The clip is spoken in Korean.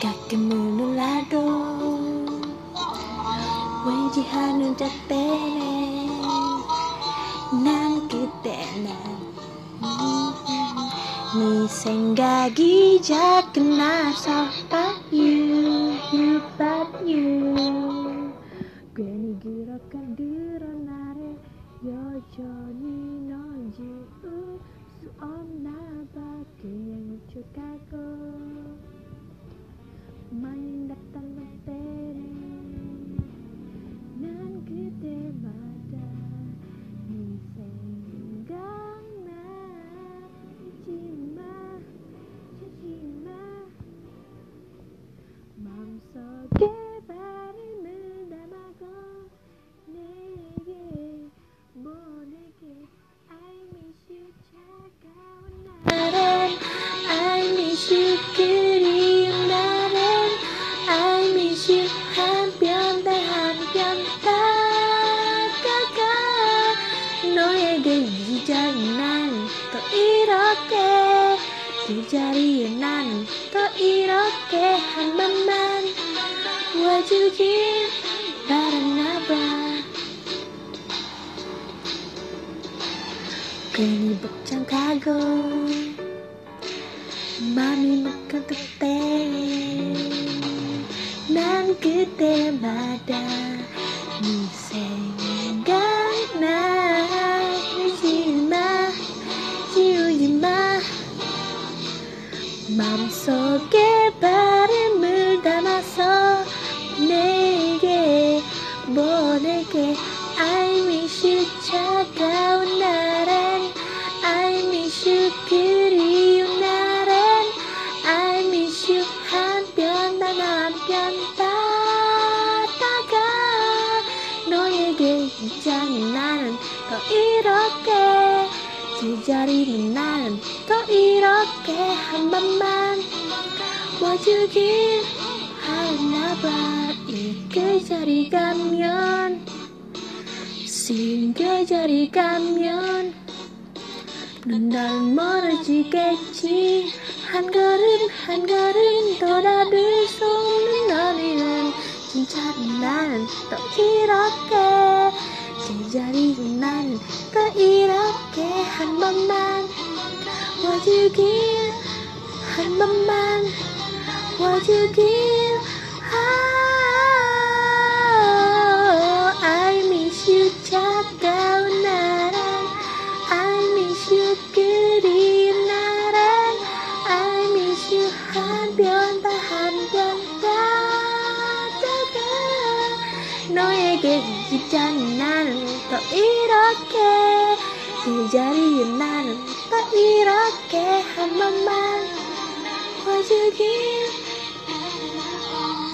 가끔은 놀라도 왠지 하는 자 때문에 난 그때 난네 생각이 자꾸 나서 But you, you, but you 괜히 그렇게 늘어 나를 여전히 넌 지울 수 없나 봐 그냥 훔쳐가고 다가가 너에게 이자리 난또 이렇게. 그 자리에 나는 또 이렇게 한 번만 와주길 바랐나봐. 괜히 벅찬 가고 마음이 막혀도 때난 그때마다 네 생각 속에 바람을 담아서 내게 보내게 I miss you 차가운 날엔 I miss you 그리운 날엔 I miss you 한편 난 한편 따다가 너에게 이자는 나는 또 이렇게 jari menan to iroke hambaman wajuji hanaba ike jari kamyon sehingga jari kamyon Dendal moraji keci Hangarin hangarin Toda dusung dengarin Cincar dan Tok iroke 제자리로 나는 또 이렇게 한 번만 와주길 한 번만 와주길 내게 이기자는 나는 또 이렇게 그 자리에 나는 또 이렇게 한 번만 와주길